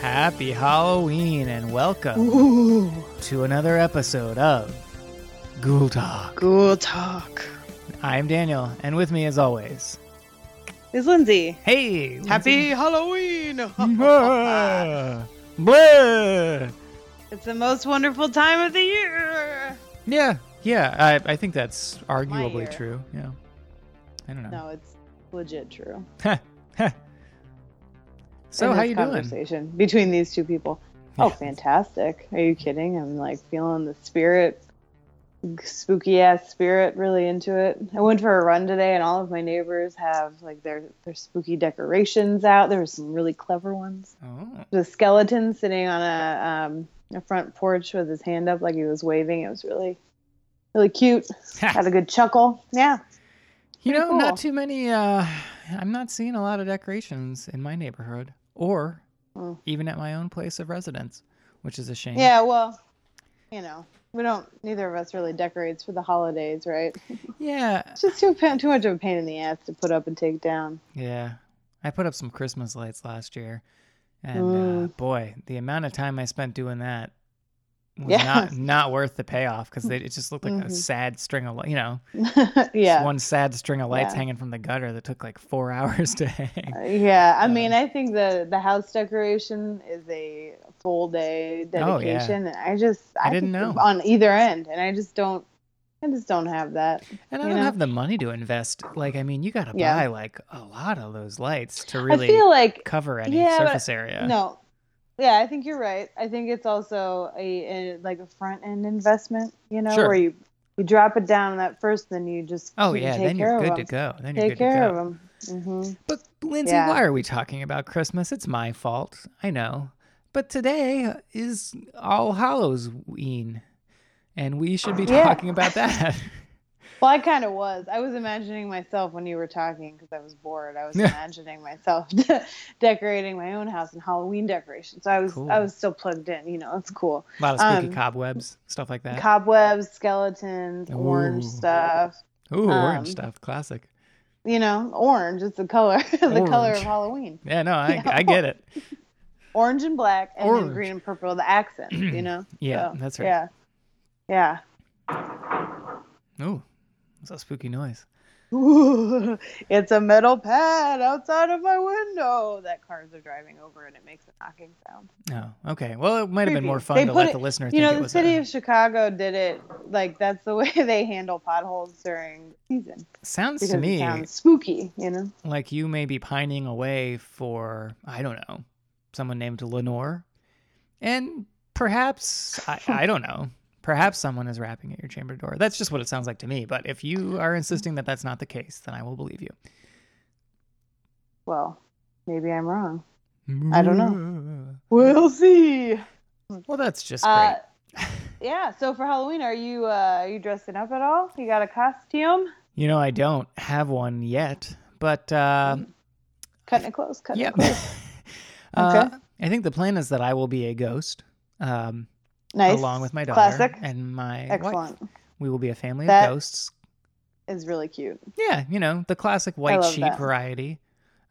Happy Halloween and welcome Ooh, to another episode of Ghoul Talk. ghoul talk. I'm Daniel, and with me as always, Is Lindsay. hey, Happy Halloween! Blah. Blah. It's the most wonderful time of the year. Yeah, yeah, I, I think that's arguably true. Yeah, I don't know. No, it's legit true. so how you doing? conversation between these two people. Oh, fantastic! Are you kidding? I'm like feeling the spirit, spooky ass spirit, really into it. I went for a run today, and all of my neighbors have like their their spooky decorations out. There were some really clever ones. Oh, the skeleton sitting on a um, a front porch with his hand up like he was waving. It was really really cute. Had a good chuckle. Yeah. you know, cool. not too many. Uh, I'm not seeing a lot of decorations in my neighborhood, or Oh. even at my own place of residence, which is a shame. Yeah. Well, you know, we don't. Neither of us really decorates for the holidays, right? yeah, It's just too too much of a pain in the ass to put up and take down. Yeah, I put up some Christmas lights last year, and uh, Mm. boy, the amount of time I spent doing that was Yeah. not not worth the payoff because it just looked like a Mhm. sad string of li- you know yeah. one sad string of lights Yeah. hanging from the gutter that took like four hours to hang. Uh, Yeah, I Um, mean, I think the the house decoration is a full day Oh, yeah. dedication. and I just I I, didn't know. on either end, and I just don't, I just don't have that. And I don't know? have the money to invest. Like I mean, you got to Yeah. buy like a lot of those lights to really I feel like cover any Yeah, surface area. no, yeah, I think you're right. I think it's also a, a like a front end investment, you know, Sure. where you you drop it down that first, then you just Oh you yeah, take then you're of good to go. Then you're Take good care to of go. them. hmm But Lindsay, Yeah. why are we talking about Christmas? It's my fault. I know. But today is All Hallows Ween, and we should be Yeah. talking about that. Well, I kind of was. I was imagining myself when you were talking because I was bored. I was imagining myself decorating my own house in Halloween decorations. So I was Cool. I was still plugged in. You know, it's cool. a lot of spooky Um, cobwebs, stuff like that. Cobwebs, skeletons, orange stuff. Ooh, orange um, stuff, classic. You know, orange is the color, the color of Halloween. Yeah, no, I. I get it. Orange and black, and Orange. then green and purple, the accents. You know. Yeah, So, that's right. Yeah. Yeah. Oh, it's a spooky noise. Ooh, it's a metal pad outside of my window that cars are driving over and it makes a knocking sound. Oh, okay. Well, it might have been more fun They to let it- the listener You think know, it the city a, of Chicago did it like that's the way they handle potholes during season sounds to me sounds spooky, you know. like you may be pining away for I don't know someone named Lenore, and perhaps I, I don't know. Perhaps someone is rapping at your chamber door. That's just what it sounds like to me. But if you are insisting that that's not the case, then I will believe you. Well, maybe I'm wrong. I don't know. We'll see. Well, that's just great. Uh, yeah. So for Halloween, are you uh, are you dressing up at all? You got a costume? you know, I don't have one yet, but uh, Cutting it close. Cutting yeah. it close. uh, Okay. I think the plan is that I will be a ghost. Um, Nice. along with my daughter Classic. and my wife. We will be a family That- of ghosts. Is really cute. Yeah, you know, the classic white love sheet that. variety.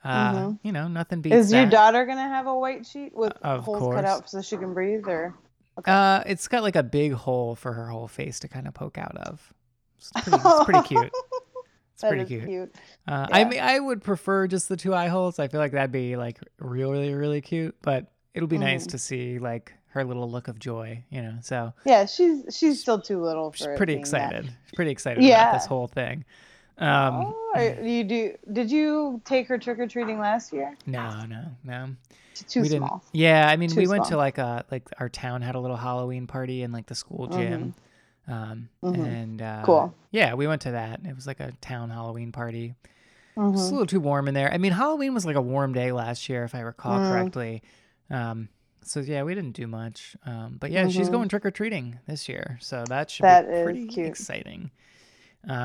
Uh, Mhm. You know, nothing beats Is your that. daughter gonna have a white sheet with Of holes course. cut out so she can breathe, or Uh, it's got like a big hole for her whole face to kind of poke out of. It's pretty, it's pretty cute. It's That pretty is cute. cute. Uh, I Yeah. mean, I would prefer just the two eye holes. I feel like that'd be like really, really cute. But it'll be nice Mhm. to see like her little look of joy. You know, so Yeah, she's she's still too little for she's pretty excited. She's pretty excited Yeah. about this whole thing. Um, oh, you do? Did you take her trick or treating last year? no, no, no. Too we small. didn't. Yeah, I mean, Too we went to like a like our town had a little Halloween party in like the school gym. Um, Mhm. and uh, Cool. Yeah, we went to that. It was like a town Halloween party. It Mhm. was a little too warm in there. I mean, Halloween was like a warm day last year, if I recall Mm. correctly. Um, so yeah, we didn't do much. Um, but yeah, she's Mhm. going trick or treating this year, so that should That be pretty cute. exciting.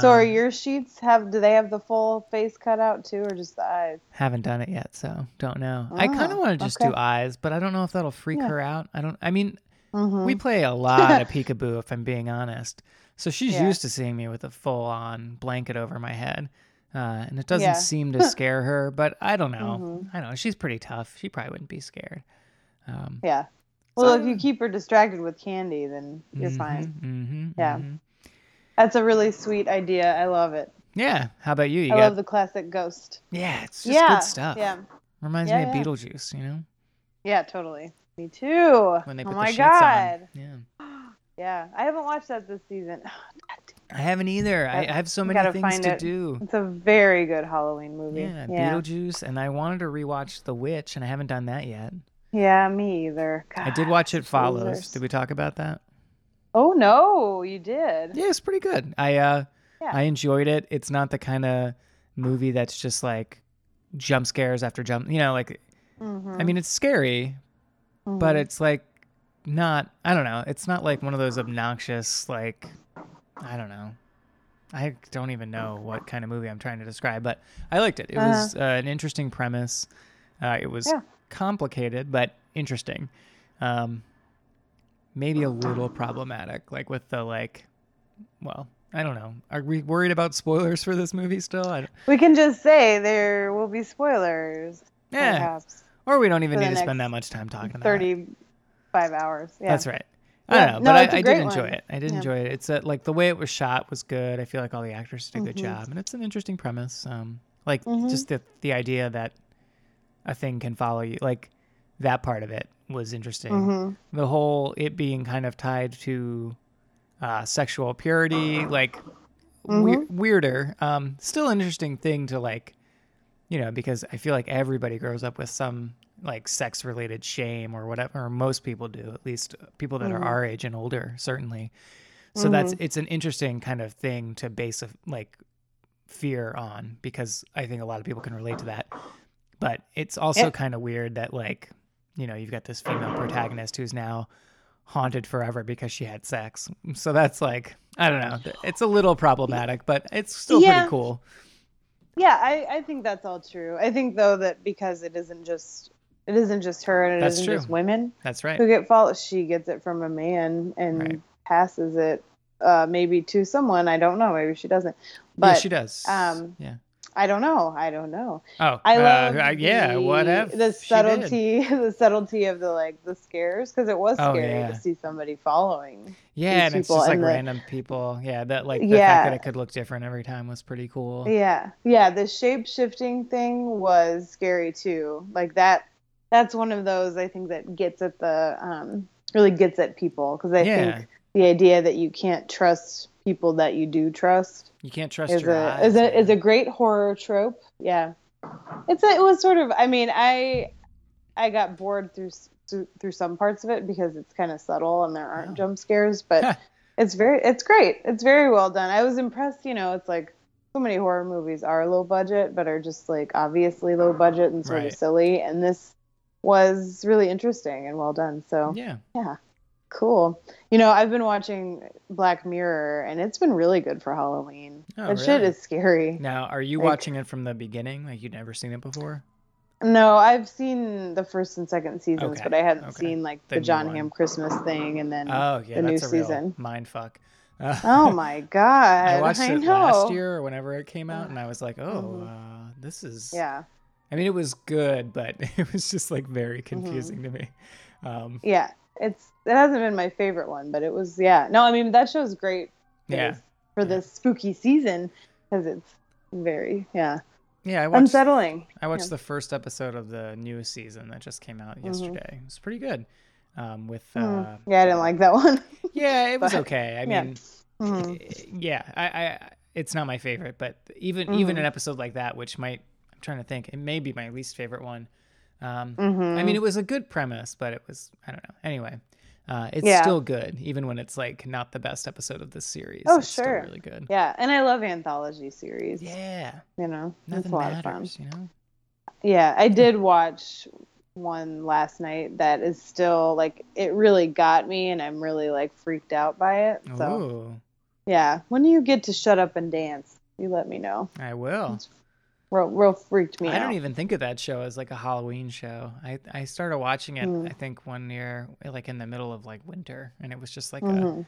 So are Um, your sheets have? Do they have the full face cut out too, or just the eyes? Haven't done it yet, so don't know. I kind of Oh, want to just do eyes, but I don't know if that'll freak Yeah. her out. I don't. I mean, Mhm. We play a lot of peekaboo, if I'm being honest. So she's Yeah. used to seeing me with a full on blanket over my head. Uh, and it doesn't Yeah. seem to scare her, but I don't know. Mhm. I don't know. She's pretty tough. She probably wouldn't be scared. Um, Yeah. Well, So- if you keep her distracted with candy, then you're fine. Mm-hmm, Yeah. That's a really sweet idea. I love it. Yeah. How about you? You I got love the classic ghost. yeah. It's just yeah. good stuff. Yeah. Reminds Yeah, me of yeah. Beetlejuice. You know Yeah, totally. Me too. when they oh put my the sheets god. on. Yeah. Yeah, I haven't watched that this season. I haven't either. I, I have so many things to it. do. It's a very good Halloween movie. Yeah, Yeah. Beetlejuice, and I wanted to rewatch The Witch, and I haven't done that yet. Yeah, me either. I did watch It Follows. losers. Did we talk about that? Oh no, you did. Yeah, it's pretty good. I uh, Yeah. I enjoyed it. It's not the kind of movie that's just like jump scares after jump. You know, like Mhm, I mean, it's scary, but mhm. it's like not. I don't know. It's not like one of those obnoxious like. I don't know. I don't even know what kind of movie I'm trying to describe, but I liked it. It was uh, an interesting premise. Uh, it was Yeah. Complicated, but interesting. Um, maybe a little problematic, like with the like. Well, I don't know. Are we worried about spoilers for this movie still? I, we can just say there will be spoilers. yeah, Perhaps or we don't even need to spend that much time talking about it. thirty-five hours. Yeah. That's right. I don't know, no, but I, I, did enjoy one. it. I did Yeah. enjoy it. It's a, like the way it was shot was good. I feel like all the actors did a good Mhm. job, and it's an interesting premise. Um, like Mhm. just the the idea that a thing can follow you, like that part of it was interesting. Mhm. The whole it being kind of tied to uh, sexual purity, like we- Mhm. weirder. Um, still an interesting thing to like, you know, because I feel like everybody grows up with some like sex related shame or whatever, or most people do, at least people that Mhm. are our age and older, certainly. So that's Mm-hmm. it's an interesting kind of thing to base a like fear on because I think a lot of people can relate to that. But it's also kind of weird that like, you know, you've got this female protagonist who's now haunted forever because she had sex. So that's like, I don't know. It's a little problematic, but it's still Yeah. pretty cool. Yeah, I, I think that's all true. I think though that because it isn't just it isn't just her and it not just women That's right. who get followed. She gets it from a man and Right. passes it uh, maybe to someone. I don't know. Maybe she doesn't. But yeah, she does. um, yeah. I don't know. I don't know. Oh, I uh, love uh, yeah, the, what if the subtlety, the subtlety of the like the scares because it was Oh, scary yeah. to see somebody following. Yeah, and it's just like the- random people. Yeah, that like the fact Yeah. that it could look different every time was pretty cool. Yeah, yeah. The shape shifting thing was scary too. Like that. That's one of those I think that gets at the um, really gets at people because I Yeah. think the idea that you can't trust people that you do trust You can't trust is your a eyes. is a is a great horror trope. Yeah, it's a, it was sort of. I mean, I I got bored through through, some parts of it because it's kind of subtle and there aren't Oh. jump scares, but it's very it's great. It's very well done. I was impressed. You know, it's like so many horror movies are low budget, but are just like obviously low budget and sort Right. of silly, and this was really interesting and well done. So Yeah. Cool. You know, I've been watching Black Mirror, and it's been really good for Halloween. Oh, that shit is scary. Now, are you Like- watching it from the beginning? Like you'd never seen it before? No, I've seen the first and second seasons, Okay, but I hadn't okay. seen like The the, John. Hamm Christmas thing, and then Oh, yeah, the new that's a real season. mind fuck. Uh, Oh my god! I watched it know. last year or whenever it came out, and I was like, "Oh, Mhm. uh, this is." Yeah, I mean, it was good, but it was just like very Mm-hmm. confusing to me. Um, yeah. It's it hasn't been my favorite one, but it was yeah. No, I mean that show's great. yeah, For this spooky season, because it's very yeah yeah. I watched. unsettling. I watched yeah. the first episode of the new season that just came out Mhm. yesterday. It was pretty good. Um, with uh, Mm. yeah, I didn't like that one. yeah, it was But- okay. I yeah. mean, Mhm. eh, yeah, I, I, it's not my favorite, but even even Mhm. an episode like that, which might, I'm trying to think, it may be my least favorite one. Um. I mean, it was a good premise, but it was, I don't know. Anyway, uh, it's Yeah. still good, even when it's like not the best episode of this series. Oh, it's still sure. really good. yeah, and I love anthology series. Yeah, You know, it's nothing a lot of fun. you know. Yeah, I did watch one last night that is still like it really got me and I'm really like freaked out by it. So Ooh, yeah. When do you get to shut up and dance? You let me know. I will. Real, real freaked me I out. don't even think of that show as like a Halloween show. I I started watching it Mm. I think one year like in the middle of like winter and it was just like a Mhm.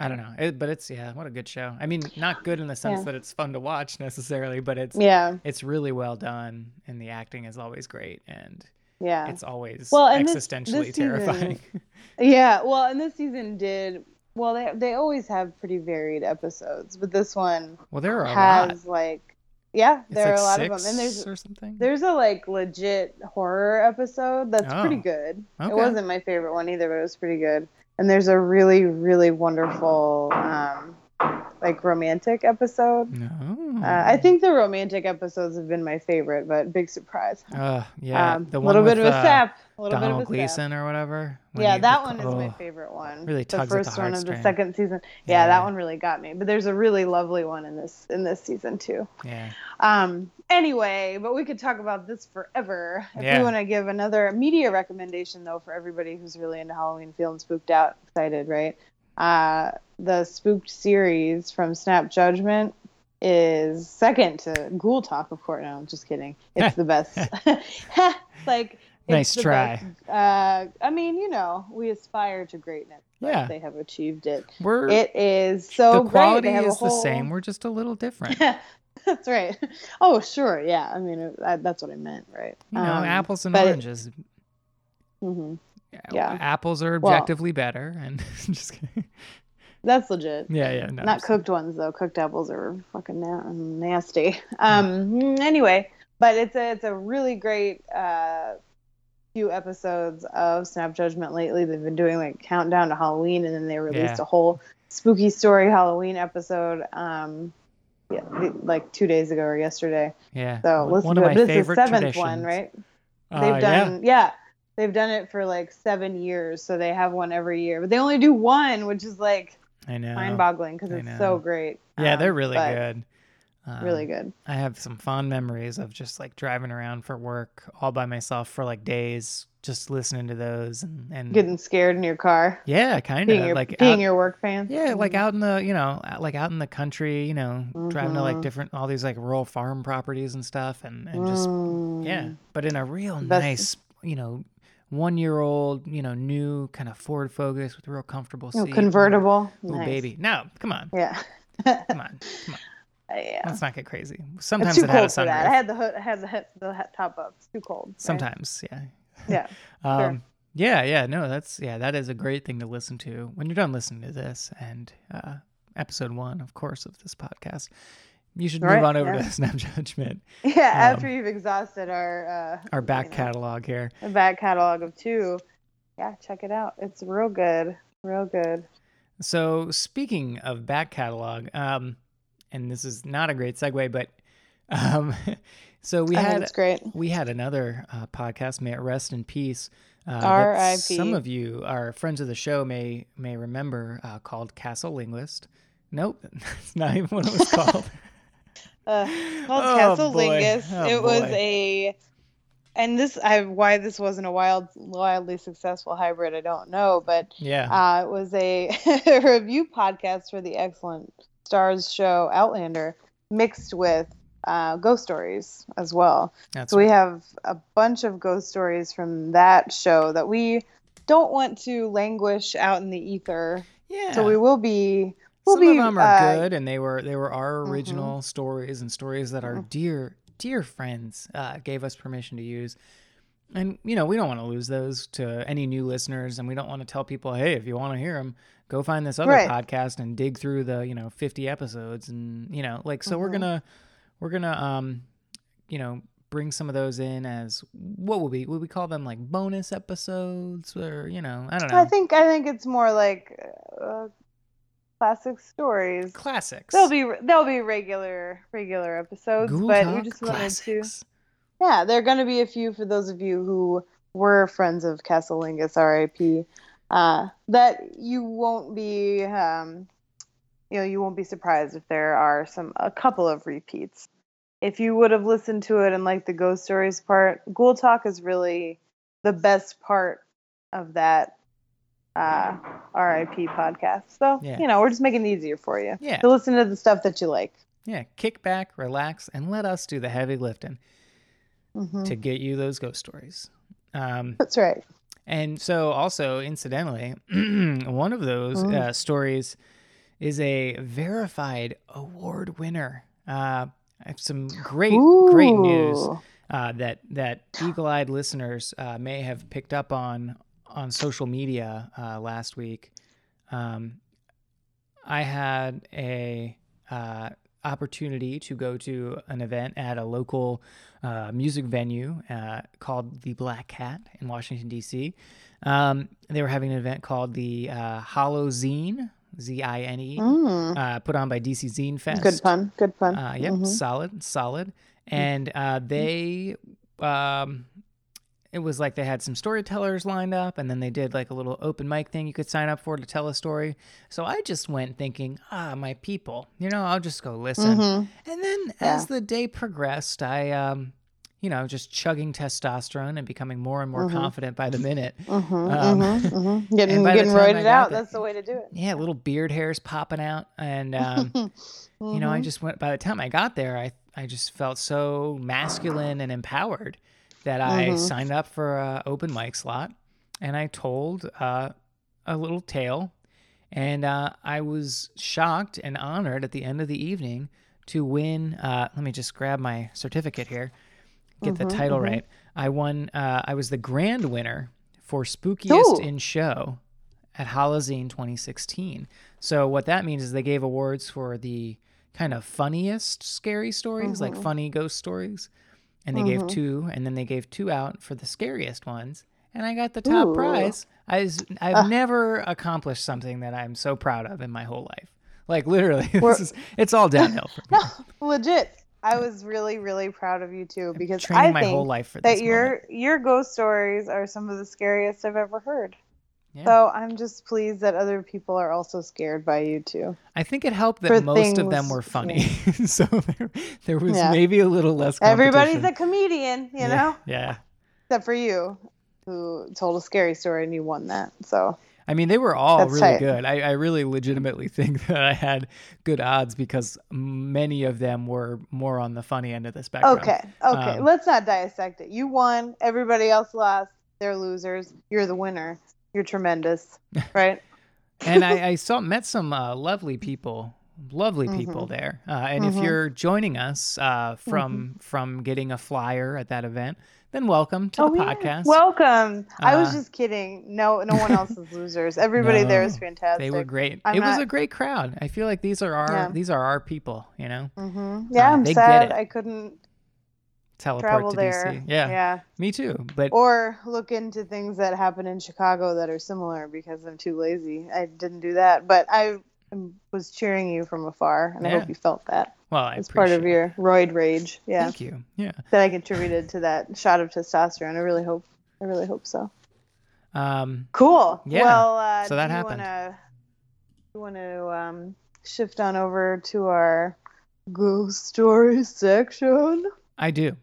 I don't know. It, but it's yeah, what a good show. I mean, not good in the sense Yeah. that it's fun to watch necessarily, but it's Yeah, it's really well done and the acting is always great and yeah, it's always Well, this- existentially this season- terrifying. yeah. Well, and this season did well. They they always have pretty varied episodes, but this one well, there are a has like yeah, there like are a lot of them, and there's or something. there's a like legit horror episode that's Oh, pretty good. okay. It wasn't my favorite one either, but it was pretty good. And there's a really really wonderful um like romantic episode. No. Uh, I think the romantic episodes have been my favorite, but big surprise. Uh, yeah, um, the a one little with, bit of a uh, sap. A little Donald bit of a. Gleeson or whatever. Yeah, that one is my oh, favorite one. really the at the first one of the second season. Yeah, Yeah. that one really got me. But there's a really lovely one in this in this season too. Yeah. Um. Anyway, but we could talk about this forever. If Yeah. we want to give another media recommendation though for everybody who's really into Halloween, feeling spooked out, excited, right? Uh, the Spooked series from Snap Judgment is second to Ghoul Talk, of course. No, I'm just kidding. It's the best. like it's Nice try. best. Uh, I mean, you know, we aspire to greatness. Yeah. they have achieved it. We're It is so the great. quality They have a is the same. We're just a little different. that's right. Oh, sure. Yeah. I mean, it, I, that's what I meant, right? You know, Um, apples and but it- oranges. Yeah, yeah. Apples are Well- objectively better, and just kidding. That's legit. Yeah, yeah. No, Not cooked ones though. Cooked apples are fucking na- nasty. Um. Anyway, but it's a it's a really great uh few episodes of Snap Judgment lately. They've been doing like countdown to Halloween, and then they released Yeah. a whole spooky story Halloween episode. Um. Yeah, like two days ago or yesterday. Yeah. So listen one to it. This is the seventh one, right? Uh, They've yeah. done yeah. They've done it for like seven years, so they have one every year. But they only do one, which is like I know. mind-boggling because it's so great. Yeah, Um, they're really good. Um, Really good. I have some fond memories of just like driving around for work all by myself for like days, just listening to those and, and Getting scared in your car, yeah, kind of like being out- your work fan. Yeah, like Mhm. out in the, you know, like out in the country, you know, driving to like Mhm. different, all these like rural farm properties and stuff, and and just yeah, Mm. but in a real Best- nice, you know, one year old, you know, new kind of Ford Focus with real comfortable Oh, seat. convertible. Ooh, nice. baby, no, come on, Yeah. come on, come on, yeah. let's not get crazy. It's Sometimes too it had a cold for that. I had the hood, I had the hit, the top up. It's too cold. right? Sometimes, yeah. Yeah. Um, yeah, yeah, no, that's yeah, that is a great thing to listen to when you're done listening to this and uh, episode one, of course, of this podcast. You should move Right, on over yeah. to Snap Judgment, Yeah. After Um, you've exhausted our uh, our back you know, catalog here. a back catalog of two, yeah, check it out. It's real good. Real good. So speaking of back catalog, um, and this is not a great segue, but um, so we I had great. we had another uh, podcast, may it rest in peace. Uh, R.I.P.. Some of you, our friends of the show, may may remember uh, called Castle Linguist. Nope, that's not even what it was called. Uh, called Oh, Castle boy. Lingus. Oh, it was a, and this I why this wasn't a wild, wildly successful hybrid. I don't know, but yeah, uh, it was a review podcast for the excellent Starz show Outlander, mixed with uh, ghost stories as well. that's So we have a bunch of ghost stories from that show that we don't want to languish out in the ether. yeah. So we will be. We'll Some be, of them are uh, good, and they were they were our Mhm. original stories and stories that our Mhm. dear dear friends uh, gave us permission to use. And you know we don't want to lose those to any new listeners, and we don't want to tell people, hey, if you want to hear them, go find this other Right. podcast and dig through the you know 50 episodes, and you know like so we're Mhm. gonna we're gonna um you know bring some of those in as what will we would we call them like bonus episodes or you know I don't know I think I think it's more like uh, classic stories. classics. They'll be they'll be regular regular episodes, Ghoul but we just wanted to. Yeah, there are going to be a few for those of you who were friends of Castle Lingus, R.I.P. Uh, that you won't be, um, you know, you won't be surprised if there are some a couple of repeats. If you would have listened to it and liked the ghost stories part, Ghoul Talk is really the best part of that uh, RIP podcast. So Yeah. you know, we're just making it easier for you Yeah. to listen to the stuff that you like. yeah, kick back, relax, and let us do the heavy lifting Mhm. to get you those ghost stories. Um, That's right. and so, also incidentally, one of those Mm. uh, stories is a verified award winner. Uh, I have some great, great news uh, that that eagle-eyed listeners uh, may have picked up on on social media uh, last week. Um, I had a uh, opportunity to go to an event at a local uh, music venue uh, called the Black Cat in Washington D.C. Um, they were having an event called the uh, Hollow Zine, Z I N E, Mm. uh, put on by DC Zine Fest. Good pun. Good pun. Uh, yep, Mhm. solid, solid. And uh, they, um, it was like they had some storytellers lined up, and then they did like a little open mic thing you could sign up for to tell a story. So I just went thinking, ah, my people, you know, I'll just go listen. Mhm. And then as the day progressed, I, um, you know, just chugging testosterone and becoming more and more confident by the minute. Mhm, Um, mhm, mhm. Getting and by the getting roided out. there- That's the way to do it. Yeah, little beard hairs popping out, and um, you know, I just went. By the time I got there, I I just felt so masculine and empowered that I Mhm. signed up for a open mic slot, and I told uh, a little tale, and uh, I was shocked and honored at the end of the evening to win. Uh, let me just grab my certificate here, get the Mhm, title mhm. right. I won. Uh, I was the grand winner for spookiest Ooh. in show at Halloween 2016. So what that means is they gave awards for the kind of funniest scary stories, like Mhm. funny ghost stories, and they gave Mhm. two, and then they gave two out for the scariest ones, and I got the top Ooh. prize. I was, I've Ah. never accomplished something that I'm so proud of in my whole life. Like literally, this is, it's all downhill for me. No, legit. I was really, really proud of you too because I my think whole life for this that your moment. your ghost stories are some of the scariest I've ever heard. Yeah. So I'm just pleased that other people are also scared by you too. I think it helped that for most of them were funny, so there, there was Yeah. maybe a little less. Everybody's a comedian, you yeah, know, Yeah. except for you, who told a scary story and you won that. So I mean, they were all That's really tight. good. I, I really legitimately think that I had good odds because many of them were more on the funny end of the spectrum. okay, okay, Um, let's not dissect it. You won. Everybody else lost. They're losers. You're the winner. You're tremendous, right? and I, I saw met some uh, lovely people, lovely people Mm-hmm. there. Uh, and if Mhm. you're joining us uh, from Mm-hmm. from getting a flyer at that event, then welcome to the Oh, yeah. podcast. Welcome. I was Uh, just kidding. No, no one else is losers. Everybody there is fantastic. they were great. I'm it was a great crowd. I feel like these are our Yeah. these are our people. You know, hmm Yeah, Uh, I'm sad. I couldn't teleport travel to there. DC. Yeah, yeah. me too. But Or look into things that happen in Chicago that are similar because I'm too lazy. I didn't do that, but I was cheering you from afar, and I hope you felt that. well, I It's part of your roid rage. Yeah, Thank you. Yeah. that I contributed to that shot of testosterone. I really hope. I really hope so. Um, Cool. Yeah, Well, uh, so that do you happened. Wanna, you want to um, shift on over to our ghost story section? I do.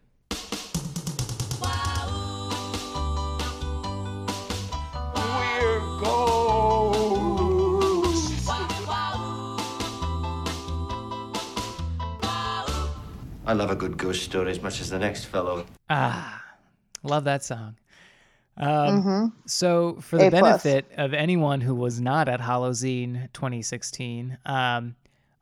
I love a good ghost story as much as the next fellow. Ah, love that song. Um, Mm-hmm. So, for the A plus. benefit of anyone who was not at Halloween 2016, um,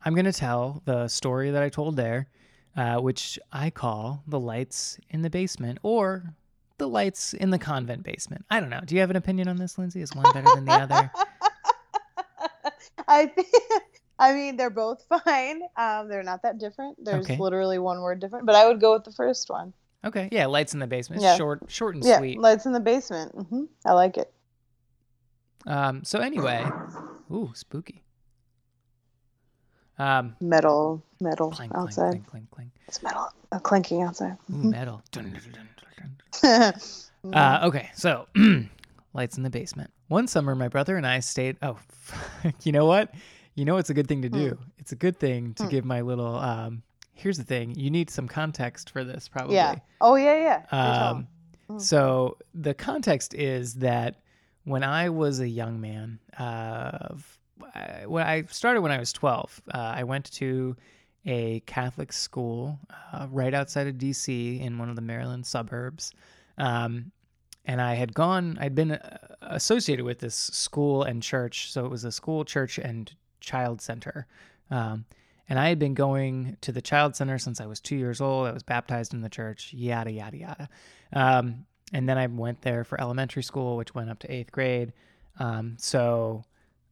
I'm going to tell the story that I told there, uh, which I call The Lights in the Basement or The Lights in the Convent Basement. I don't know. Do you have an opinion on this, Lindsay? Is one better than the other? I think. I mean, they're both fine. Um, they're not that different. There's Okay. literally one word different, but I would go with the first one. Okay. Yeah, Lights in the Basement. Yeah. Short, short and Yeah, sweet. lights in the basement. hmm I like it. Um, so, anyway, ooh, spooky. Um, Metal, metal clang, outside. clang, clang, clang. It's metal, uh, clanking outside. Ooh, metal. Dun, dun, dun. Mhm. Uh, okay, so lights in the basement. One summer, my brother and I stayed. Oh, you know what? You know it's a good thing to Hmm. do. It's a good thing to give my little. Um, here's the thing. You need some context for this, probably. yeah. Oh yeah, yeah. Um, so the context is that when I was a young man, uh, when I started when I was 12, uh, I went to a Catholic school uh, right outside of DC in one of the Maryland suburbs. Um, and I had gone, I'd been uh, associated with this school and church. So it was a school, church, and child center. Um, and I had been going to the child center since I was two years old. I was baptized in the church, yada, yada, yada. Um, and then I went there for elementary school, which went up to eighth grade. Um, so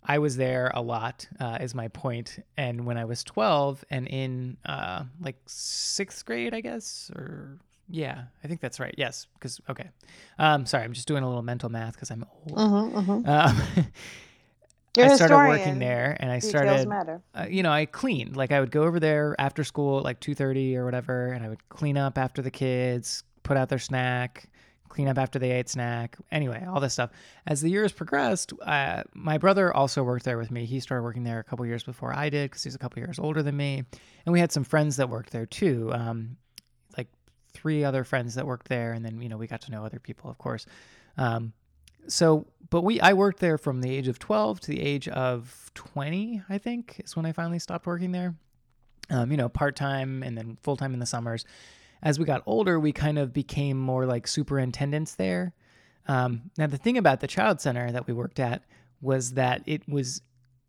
I was there a lot, uh, is my point. And when I was 12 and in uh, like sixth grade, I guess, or yeah, I think that's right. Yes, because, okay. Um, sorry, I'm just doing a little mental math because I'm old. Uh-huh, uh-huh. Um, You're I started working there and I Details started matter. uh, you know, I cleaned. Like I would go over there after school at like 2:30 or whatever and I would clean up after the kids, put out their snack, clean up after they ate snack. Anyway, all this stuff. As the years progressed, uh, my brother also worked there with me. He started working there a couple years before I did cuz he's a couple years older than me. And we had some friends that worked there too. Um, like three other friends that worked there and then, you know, we got to know other people, of course. Um, so but we i worked there from the age of 12 to the age of 20 i think is when i finally stopped working there. Um, you know part-time and then full-time in the summers. As we got older we kind of became more like superintendents there. Um, now the thing about the child center that we worked at was that it was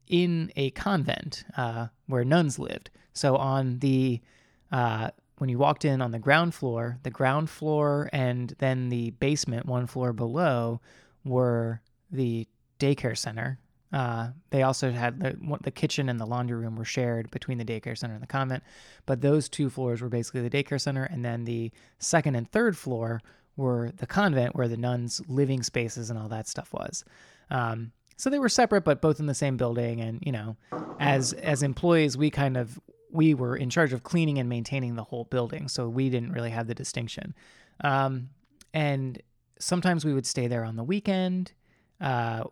in a convent uh, where nuns lived. So on the uh, when you walked in on the ground floor the ground floor and then the basement one floor below were the daycare center. Uh, they also had the, the kitchen and the laundry room were shared between the daycare center and the convent, but those two floors were basically the daycare center, and then the second and third floor were the convent where the nuns' living spaces and all that stuff was. Um, so they were separate, but both in the same building. And you know, as as employees, we kind of we were in charge of cleaning and maintaining the whole building, so we didn't really have the distinction. Um, and sometimes we would stay there on the weekend. Uh,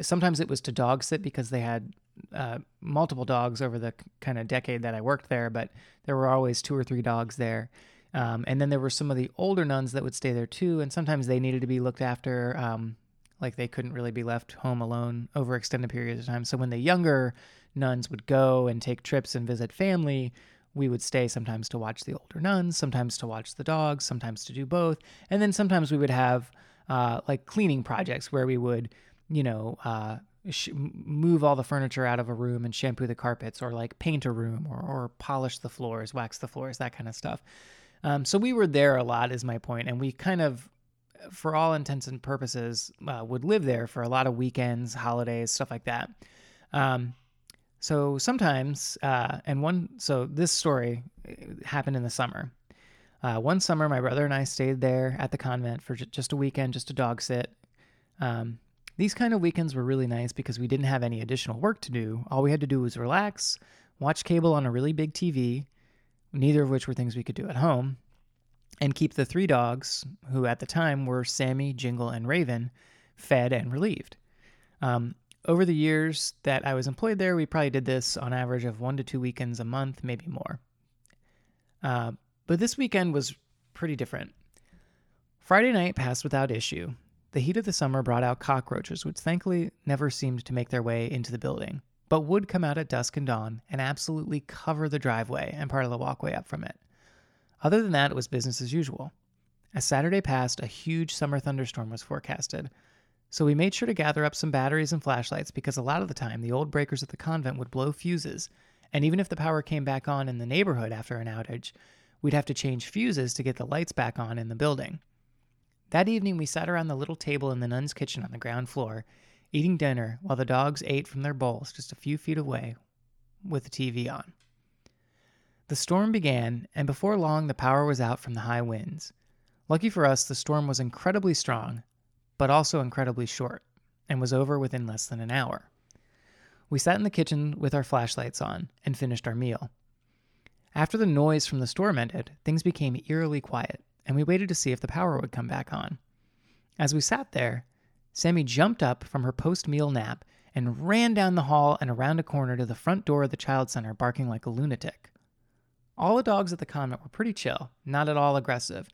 sometimes it was to dog sit because they had uh, multiple dogs over the kind of decade that I worked there, but there were always two or three dogs there. Um, and then there were some of the older nuns that would stay there too, and sometimes they needed to be looked after. Um, like they couldn't really be left home alone over extended periods of time. So when the younger nuns would go and take trips and visit family, we would stay sometimes to watch the older nuns, sometimes to watch the dogs, sometimes to do both. And then sometimes we would have uh, like cleaning projects where we would, you know, uh, sh- move all the furniture out of a room and shampoo the carpets or like paint a room or, or polish the floors, wax the floors, that kind of stuff. Um, so we were there a lot, is my point, and we kind of, for all intents and purposes, uh, would live there for a lot of weekends, holidays, stuff like that. Um, so sometimes, uh, and one, so this story uh, happened in the summer. Uh, one summer, my brother and I stayed there at the convent for ju- just a weekend, just to dog sit. Um, these kind of weekends were really nice because we didn't have any additional work to do. All we had to do was relax, watch cable on a really big TV, neither of which were things we could do at home, and keep the three dogs, who at the time were Sammy, Jingle, and Raven, fed and relieved. Um, over the years that I was employed there, we probably did this on average of one to two weekends a month, maybe more. Uh, but this weekend was pretty different. Friday night passed without issue. The heat of the summer brought out cockroaches, which thankfully never seemed to make their way into the building, but would come out at dusk and dawn and absolutely cover the driveway and part of the walkway up from it. Other than that, it was business as usual. As Saturday passed, a huge summer thunderstorm was forecasted, so we made sure to gather up some batteries and flashlights because a lot of the time the old breakers at the convent would blow fuses, and even if the power came back on in the neighborhood after an outage, we'd have to change fuses to get the lights back on in the building. That evening, we sat around the little table in the nun's kitchen on the ground floor, eating dinner while the dogs ate from their bowls just a few feet away with the TV on. The storm began, and before long, the power was out from the high winds. Lucky for us, the storm was incredibly strong, but also incredibly short, and was over within less than an hour. We sat in the kitchen with our flashlights on and finished our meal. After the noise from the storm ended, things became eerily quiet, and we waited to see if the power would come back on. As we sat there, Sammy jumped up from her post meal nap and ran down the hall and around a corner to the front door of the child center, barking like a lunatic. All the dogs at the convent were pretty chill, not at all aggressive,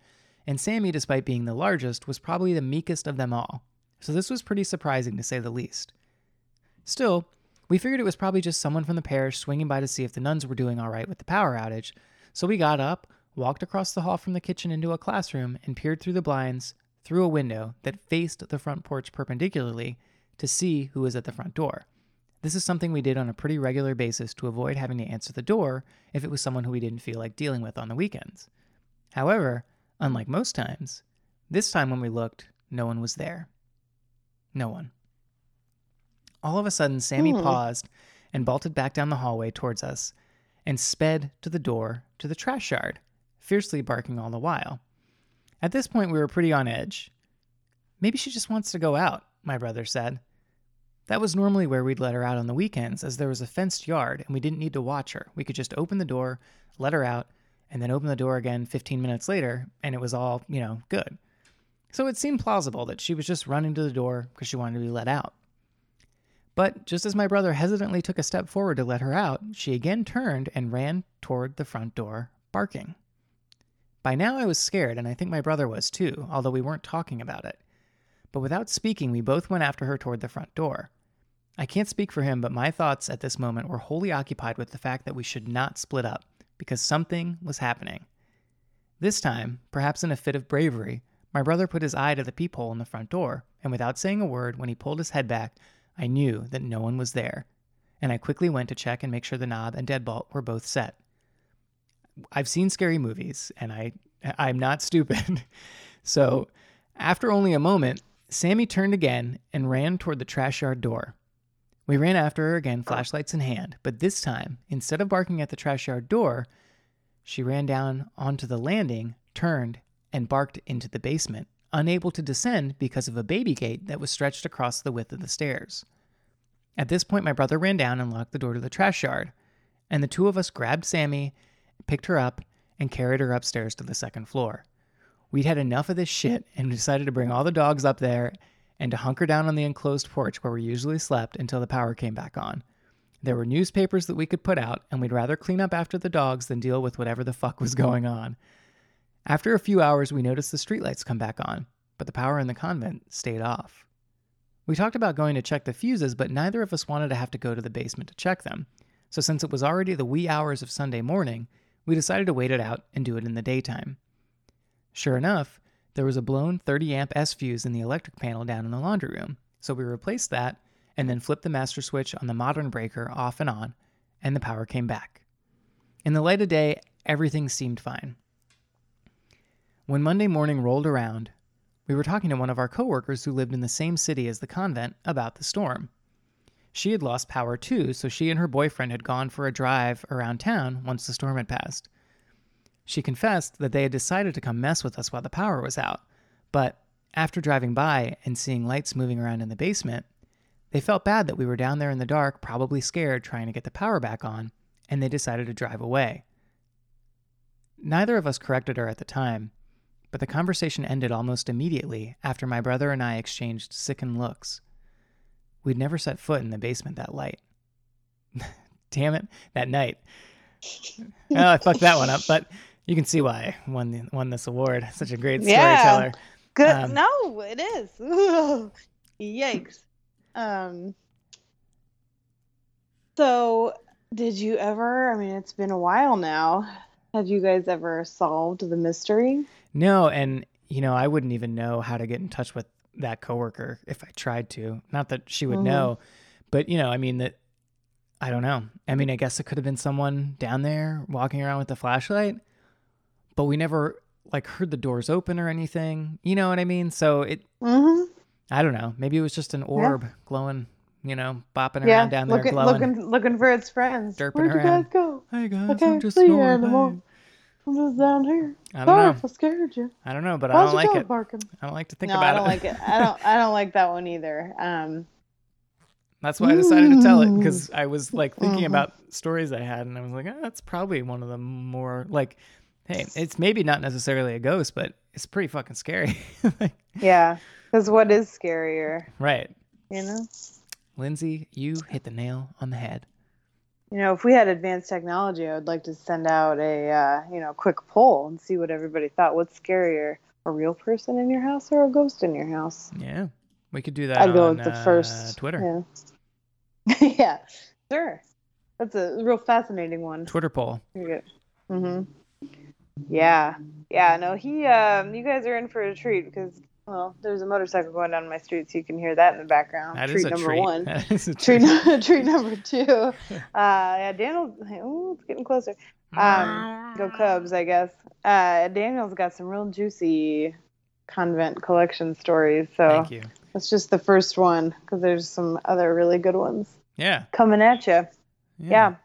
and Sammy, despite being the largest, was probably the meekest of them all, so this was pretty surprising to say the least. Still, We figured it was probably just someone from the parish swinging by to see if the nuns were doing all right with the power outage. So we got up, walked across the hall from the kitchen into a classroom, and peered through the blinds through a window that faced the front porch perpendicularly to see who was at the front door. This is something we did on a pretty regular basis to avoid having to answer the door if it was someone who we didn't feel like dealing with on the weekends. However, unlike most times, this time when we looked, no one was there. No one. All of a sudden, Sammy Hmm. paused and bolted back down the hallway towards us and sped to the door to the trash yard, fiercely barking all the while. At this point, we were pretty on edge. Maybe she just wants to go out, my brother said. That was normally where we'd let her out on the weekends, as there was a fenced yard and we didn't need to watch her. We could just open the door, let her out, and then open the door again 15 minutes later, and it was all, you know, good. So it seemed plausible that she was just running to the door because she wanted to be let out. But just as my brother hesitantly took a step forward to let her out, she again turned and ran toward the front door, barking. By now I was scared, and I think my brother was too, although we weren't talking about it. But without speaking, we both went after her toward the front door. I can't speak for him, but my thoughts at this moment were wholly occupied with the fact that we should not split up, because something was happening. This time, perhaps in a fit of bravery, my brother put his eye to the peephole in the front door, and without saying a word, when he pulled his head back, I knew that no one was there, and I quickly went to check and make sure the knob and deadbolt were both set. I've seen scary movies, and I I'm not stupid. so, after only a moment, Sammy turned again and ran toward the trash yard door. We ran after her again, flashlights in hand, but this time, instead of barking at the trash yard door, she ran down onto the landing, turned, and barked into the basement, unable to descend because of a baby gate that was stretched across the width of the stairs. At this point, my brother ran down and locked the door to the trash yard, and the two of us grabbed Sammy, picked her up, and carried her upstairs to the second floor. We'd had enough of this shit and decided to bring all the dogs up there and to hunker down on the enclosed porch where we usually slept until the power came back on. There were newspapers that we could put out, and we'd rather clean up after the dogs than deal with whatever the fuck was going on. After a few hours, we noticed the streetlights come back on, but the power in the convent stayed off. We talked about going to check the fuses, but neither of us wanted to have to go to the basement to check them. So, since it was already the wee hours of Sunday morning, we decided to wait it out and do it in the daytime. Sure enough, there was a blown 30 amp S fuse in the electric panel down in the laundry room, so we replaced that and then flipped the master switch on the modern breaker off and on, and the power came back. In the light of day, everything seemed fine. When Monday morning rolled around, we were talking to one of our coworkers who lived in the same city as the convent about the storm. She had lost power too, so she and her boyfriend had gone for a drive around town once the storm had passed. She confessed that they had decided to come mess with us while the power was out, but after driving by and seeing lights moving around in the basement, they felt bad that we were down there in the dark, probably scared, trying to get the power back on, and they decided to drive away. Neither of us corrected her at the time, but the conversation ended almost immediately after my brother and I exchanged sickened looks. We'd never set foot in the basement that light. Damn it, that night. oh, I fucked that one up, but you can see why I won, the, won this award. Such a great storyteller. Yeah. Good. Um, no, it is. Yikes. Um. So, did you ever? I mean, it's been a while now. Have you guys ever solved the mystery? No, and you know, I wouldn't even know how to get in touch with that coworker if I tried to. Not that she would Mhm. know, but you know, I mean that I don't know. I mean, I guess it could have been someone down there walking around with a flashlight, but we never like heard the doors open or anything. You know what I mean? So it Mm-hmm. I don't know. Maybe it was just an orb glowing, you know, bopping Yeah, around down there looking, glowing. looking, looking for its friends. Derping Where'd you around. guys go? Hey guys, I I'm just see you snoring. anymore. Hey. I'm just down here. I don't Sorry know. if I scared you. I don't know, but I don't like it. barking? I don't like to think no, about it. I don't it. like it. I don't. I don't like that one either. Um. That's why I decided to tell it Mm. because I was like thinking Mhm. about stories I had, and I was like, oh, that's probably one of the more like, hey, it's maybe not necessarily a ghost, but it's pretty fucking scary. Like, Yeah. Because what is scarier? right, You know. Lindsay, you hit the nail on the head. You know, if we had advanced technology, I would like to send out a uh, you know quick poll and see what everybody thought. What's scarier, a real person in your house or a ghost in your house? Yeah, we could do that I'd go with the uh, first. Twitter. Yeah. yeah, sure. That's a real fascinating one. Twitter poll. Mm-hmm. Yeah, yeah. No, he. Um, you guys are in for a treat because well, there's a motorcycle going down my street, so you can hear that in the background. That treat number treat. one. That is a treat, treat. nu- treat number two. Uh, yeah, Daniel. Ooh, it's getting closer. Um, go Cubs, I guess. Uh, Daniel's got some real juicy convent collection stories. So Thank you. that's just the first one because there's some other really good ones Yeah. coming at you. Yeah.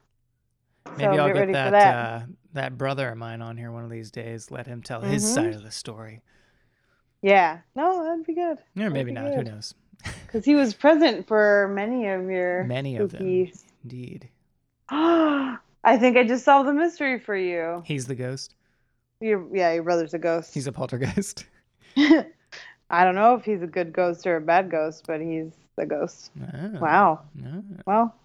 Maybe so I'll get get ready that for that. Uh, that brother of mine on here one of these days. Let him tell his Mhm. side of the story. yeah. No, that'd be good. Or maybe be not. Who knows? Because he was present for many of your Many of them. spooky- Indeed. I think I just solved the mystery for you. He's the ghost. Your yeah, your brother's a ghost. He's a poltergeist. I don't know if he's a good ghost or a bad ghost, but he's the ghost. Oh. Wow. Oh. Well,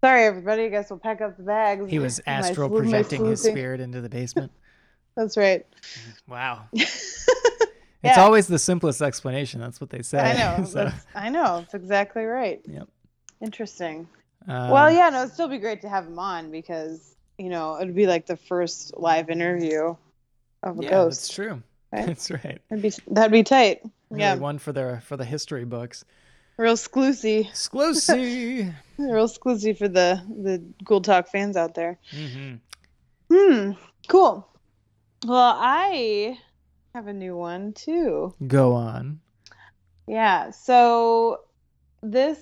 sorry everybody. I guess we'll pack up the bags. He was astral my projecting his spirit into the basement. That's right. Wow. Yeah. It's always the simplest explanation. That's what they say. I know. So, I know. It's exactly right. Yep. Interesting. um, well, yeah, no, it'd still be great to have him on because you know it'd be like the first live interview of a Yeah, ghost. that's true. right? That's right. That'd be that'd be tight. Really yeah, one for the for the history books. Real exclusive, Exclusive. real exclusive for the the Ghoul Talk fans out there. hmm Hmm. Cool. Well, I have a new one too. Go on. Yeah. So this,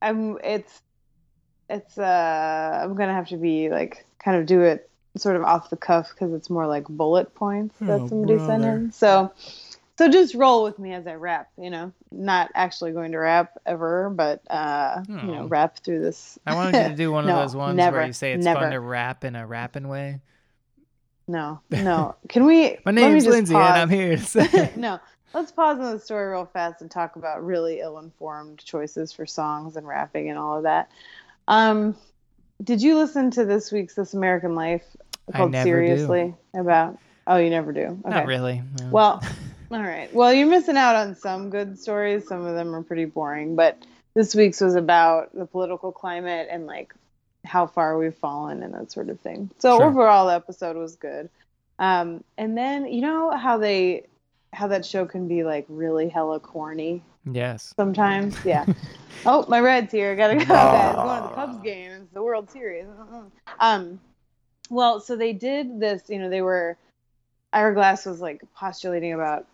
I'm. It's. It's. Uh. I'm gonna have to be like kind of do it sort of off the cuff because it's more like bullet points that Oh, somebody sent in. So. So just roll with me as I rap. You know, not actually going to rap ever, but uh, you know, rap through this. I wanted you to do one No, of those ones never, where you say it's never. fun to rap in a rapping way. No, no. Can we? My name's Lindsay, pause. and I'm here to say. no, let's pause on the story real fast and talk about really ill-informed choices for songs and rapping and all of that. Um, did you listen to this week's This American Life called never do. Seriously about? Oh, you never do. Okay. Not really. no. Well, all right. Well, you're missing out on some good stories. Some of them are pretty boring, but this week's was about the political climate and like how far we've fallen and that sort of thing. So Sure. overall, the episode was good. Um, and then you know how they how that show can be like really hella corny yes. sometimes. Yeah. oh, my Reds here. Gotta go, guys. Going to the Cubs game. It's the World Series. Um, well, so they did this. You know, they were Ira Glass was like postulating about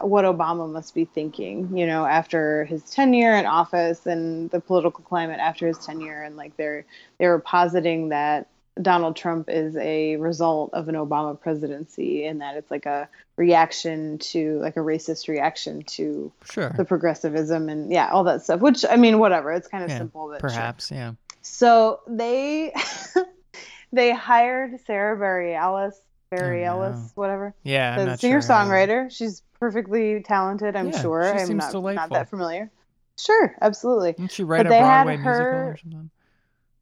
what Obama must be thinking. You know, after his tenure in office and the political climate after his tenure, and like they're they were positing that Donald Trump is a result of an Obama presidency, and that it's like a reaction to like a racist reaction to Sure. the progressivism and yeah, all that stuff. Which I mean, whatever. It's kind of Yeah, simple, but sure. Perhaps. Yeah. So they they hired Sara Bareilles, Bareilles, no. whatever, Yeah. The singer sure. songwriter. She's perfectly talented. I'm Yeah, sure. she I'm seems not, delightful. not that familiar. Sure, absolutely. Didn't she write But a they had Broadway musical her- or something?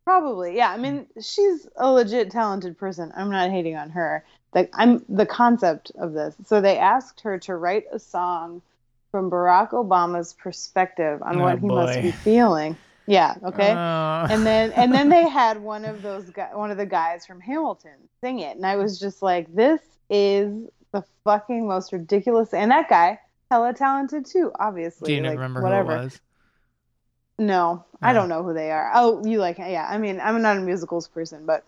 Probably, yeah. I mean, she's a legit talented person. I'm not hating on her. Like, I'm the concept of this. So they asked her to write a song from Barack Obama's perspective on Oh, what he must be feeling. Yeah. Okay. Uh, and then and then they had one of those guy, one of the guys from Hamilton sing it, and I was just like, this is the fucking most ridiculous. And that guy, hella talented too, obviously. do you like, remember whatever. who it was? No, I Oh. don't know who they are. Oh, you like yeah. I mean, I'm not a musicals person, but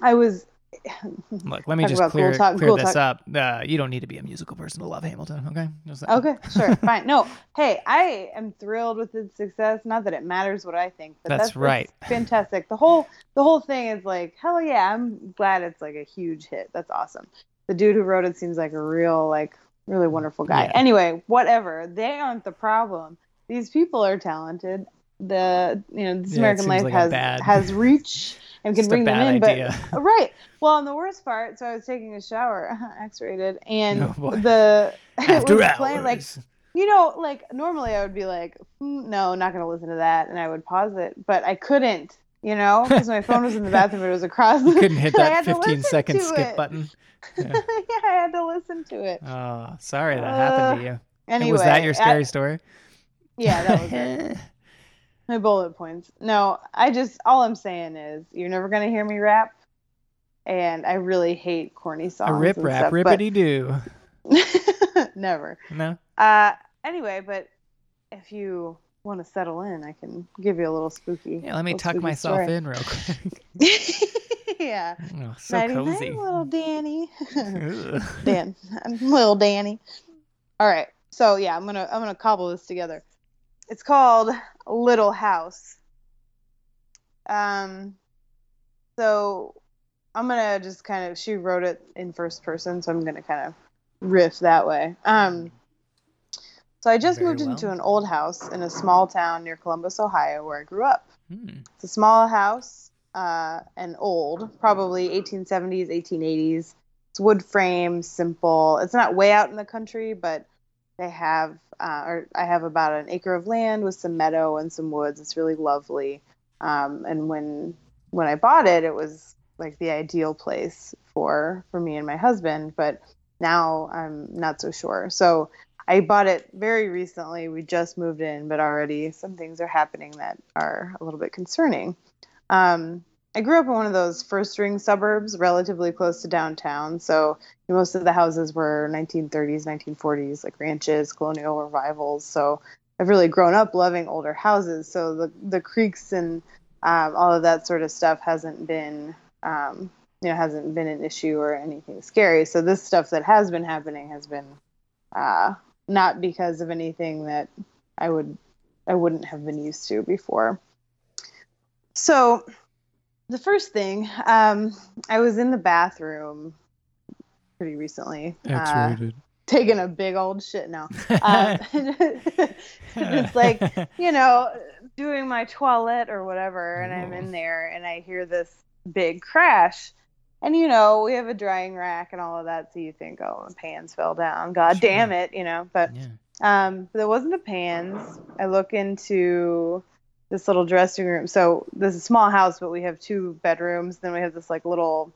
I was. Look, let me just about cool clear, talk- clear cool this talk. up. Uh, you don't need to be a musical person to love Hamilton, okay? Okay, sure, fine. No, hey, I am thrilled with its success. Not that it matters what I think, but That's that's, right. that's fantastic. The whole the whole thing is like, hell yeah, I'm glad it's like a huge hit. That's awesome. The dude who wrote it seems like a real like really wonderful guy. Yeah. Anyway, whatever. They aren't the problem. These people are talented. The you know this Yeah, American Life like has has reach and can Just a bring them bad in, idea. but right. Well, and the worst part, so I was taking a shower, X-rated, and Oh, the it After was hours. playing like you know, like normally I would be like, "Mm, no, not going to listen to that, and I would pause it, but I couldn't, you know, because my phone was in the bathroom, it was across. you couldn't hit that had to 15 listen second skip it. button. yeah, I had to listen to it. Oh, sorry that happened to you. And Anyway, was that your I- scary story? yeah, that was it. My bullet points. No, I just all I'm saying is you're never gonna hear me rap, and I really hate corny songs. A rip rap, stuff, rippity doo. never. No. Uh, anyway, but if you want to settle in, I can give you a little spooky. Yeah, let me tuck myself story. in real quick. yeah. Oh, so Nighty night, cozy. little Danny. Dan, little Danny. All right, so yeah, I'm gonna I'm gonna cobble this together. It's called Little House. Um, so I'm gonna just kind of she wrote it in first person, so I'm gonna kind of riff that way. Um, so I just Very moved into an old house in a small town near Columbus, Ohio, where I grew up. Hmm. It's a small house uh, and old, probably 1870s, 1880s. It's wood frame, simple. It's not way out in the country, but they have, uh, or I have about an acre of land with some meadow and some woods. It's really lovely. Um, and when when I bought it, it was like the ideal place for for me and my husband. But now I'm not so sure. So I bought it very recently. We just moved in, but already some things are happening that are a little bit concerning. Um, I grew up in one of those first ring suburbs, relatively close to downtown. So most of the houses were 1930s, 1940s, like ranches, colonial revivals. So I've really grown up loving older houses. So the the creeks and um, all of that sort of stuff hasn't been, um, you know, hasn't been an issue or anything scary. So this stuff that has been happening has been uh, not because of anything that I would I wouldn't have been used to before. So the first thing, um, I was in the bathroom pretty recently. uh, taking a big old shit now. Um, just like you know, doing my toilet or whatever, and I'm in there and I hear this big crash. And you know, we have a drying rack and all of that, so you think, oh, the pans fell down. God Sure. damn it, you know. But yeah. um, there wasn't the pans. I look into this little dressing room. So this is a small house, but we have two bedrooms. Then we have this like little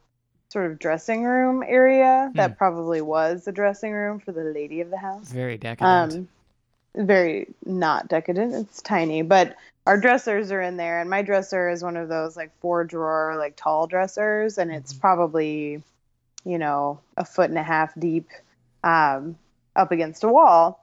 sort of dressing room area that Hmm. probably was the dressing room for the lady of the house. Very decadent. Um, very not decadent. It's tiny, but our dressers are in there, and my dresser is one of those like four drawer, like tall dressers, and it's Mhm. probably, you know, a foot and a half deep, um, up against a wall.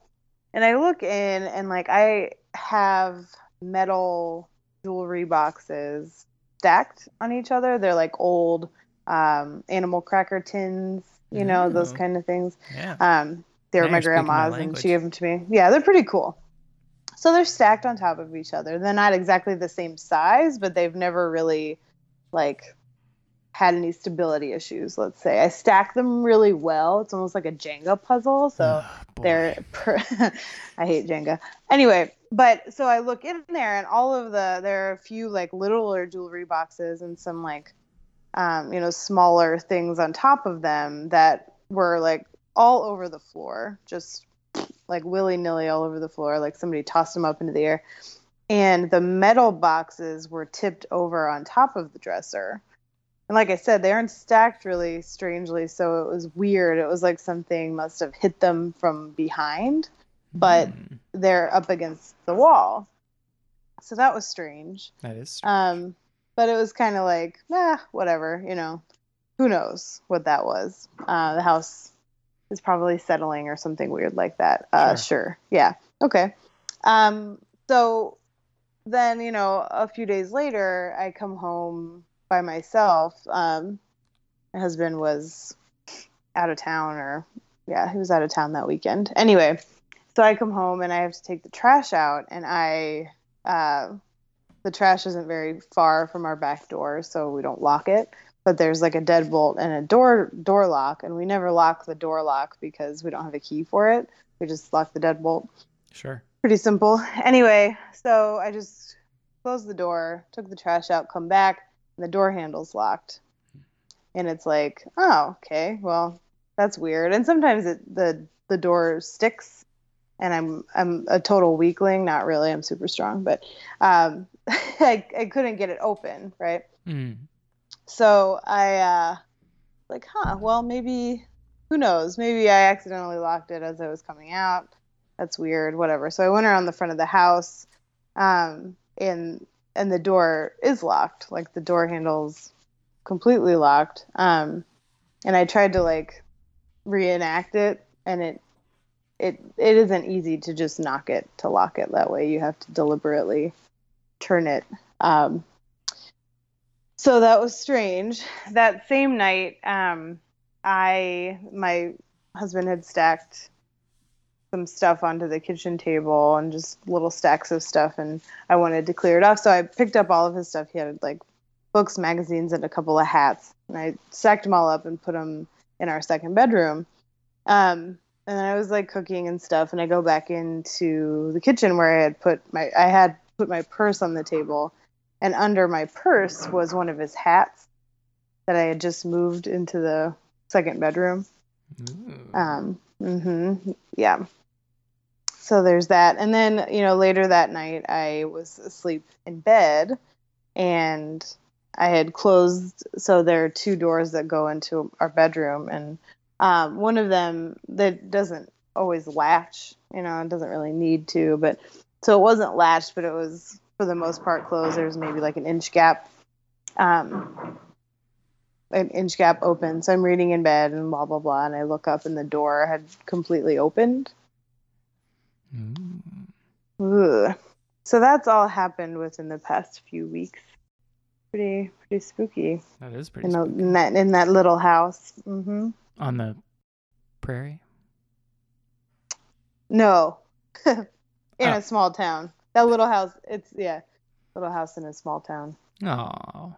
And I look in, and like I have metal jewelry boxes stacked on each other. They're like old um, animal cracker tins, you know, those Oh. kind of things. yeah. Um, they were my you're my grandma's, and she gave them to me. Yeah, they're pretty cool. So they're stacked on top of each other. They're not exactly the same size, but they've never really like had any stability issues. Let's say I stack them really well. It's almost like a Jenga puzzle. So Oh, they're per- I hate Jenga. Anyway, but so I look in there and all of the there are a few like littler jewelry boxes and some like um, you know smaller things on top of them that were like all over the floor, just like willy nilly all over the floor, like somebody tossed them up into the air. And the metal boxes were tipped over on top of the dresser. And like I said, they aren't stacked really strangely, so it was weird. It was like something must have hit them from behind, but Hmm, they're up against the wall. So that was strange. that is. Um, but it was kind of like, nah, whatever, you know. Who knows what that was? Uh, the house is probably settling or something weird like that. Uh, Sure. sure. Yeah. Okay. Um, so then, you know, a few days later, I come home by myself. Um, my husband was out of town, or yeah, he was out of town that weekend. Anyway, so I come home and I have to take the trash out, and I, uh, the trash isn't very far from our back door, so we don't lock it. But there's like a deadbolt and a door door lock, and we never lock the door lock because we don't have a key for it. We just lock the deadbolt Sure. pretty simple. Anyway, so I just closed the door, took the trash out, come back, and the door handle's locked. And it's like, oh, okay, well, that's weird. And sometimes it, the the door sticks, and I'm I'm a total weakling. Not really, I'm super strong, but um, I I couldn't get it open, right? Hmm. So I uh like, huh, well maybe who knows? Maybe I accidentally locked it as I was coming out. That's weird, whatever. So I went around the front of the house. Um and and the door is locked. Like the door handle's completely locked. Um, and I tried to like reenact it, and it it it isn't easy to just knock it to lock it that way. You have to deliberately turn it. Um, so that was strange. That same night, um, I my husband had stacked some stuff onto the kitchen table and just little stacks of stuff and I wanted to clear it off so I picked up all of his stuff he had like books magazines and a couple of hats and I stacked them all up and put them in our second bedroom um, and then I was like cooking and stuff and I go back into the kitchen where I had put my I had put my purse on the table and under my purse was one of his hats that I had just moved into the second bedroom Ooh. um, hmm yeah. So there's that. And then, you know, later that night, I was asleep in bed and I had closed. So there are two doors that go into our bedroom. And um, one of them that doesn't always latch, you know, it doesn't really need to. But so it wasn't latched, but it was for the most part closed. There was maybe like an inch gap. Um, an inch gap open. So I'm reading in bed and blah blah blah, and I look up and the door had completely opened. Ooh. So that's all happened within the past few weeks. Pretty pretty spooky That is pretty in, a, spooky. in that in that little house. Mm-hmm. on the prairie. No, in Oh. a small town. That little house. It's yeah, little house in a small town. Oh,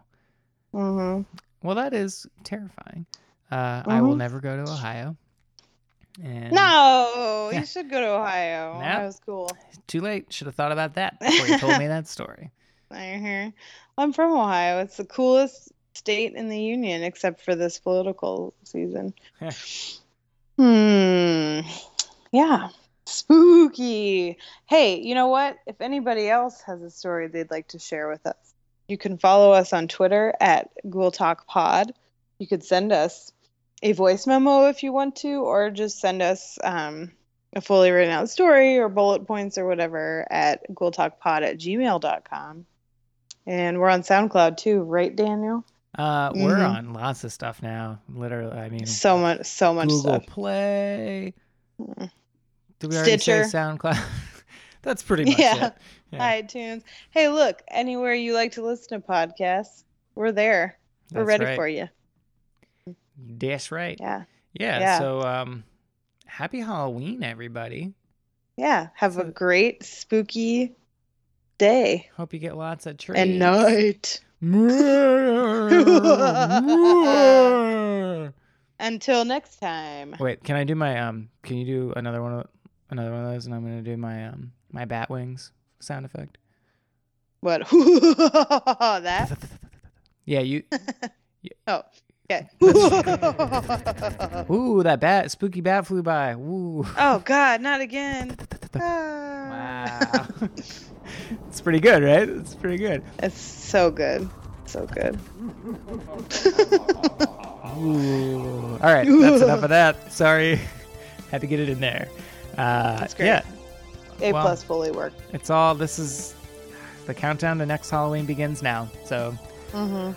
hmm well, that is terrifying. Uh, I will Mhm. never go to Ohio. And No, you should go to Ohio. Nope. That was cool. too late. Should have thought about that before you told me that story. Mhm. I'm from Ohio. It's the coolest state in the union, except for this political season. hmm. Yeah. Spooky. Hey, you know what? If anybody else has a story they'd like to share with us, you can follow us on Twitter at Ghoul Talk Pod. You could send us a voice memo if you want to, or just send us um, a fully written out story or bullet points or whatever at ghoultalkpod at gmail.com. And we're on SoundCloud too, right, Daniel? Uh, we're Mhm. on lots of stuff now. Literally, I mean, So much, so much Google stuff. Play. Mm. Did we already Stitcher. say SoundCloud? That's pretty much Yeah. it. Yeah, iTunes. Hey, look, anywhere you like to listen to podcasts, we're there. We're that's ready right. for you. That's right. Yeah. Yeah. Yeah. So, um, happy Halloween, everybody. Yeah. Have a great spooky day Hope you get lots of treats. and night. Until next time. Wait, can I do my um? Can you do another one of another one of those? And I'm gonna do my um my bat wings sound effect. What? that? Yeah, you. Oh, okay. Ooh, that bat, spooky bat flew by. Ooh. oh, God, not again. Ah. Wow. it's pretty good, right? It's pretty good. It's so good. So good. Ooh. All right, that's enough of that. Sorry, had to get it in there. Uh, That's great. Yeah, A Well- plus fully worked. it's all. This is the countdown to next Halloween begins now. So, Mm-hmm.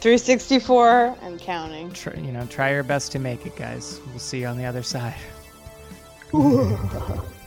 364 and counting. try, you know, try your best to make it, guys. We'll see you on the other side.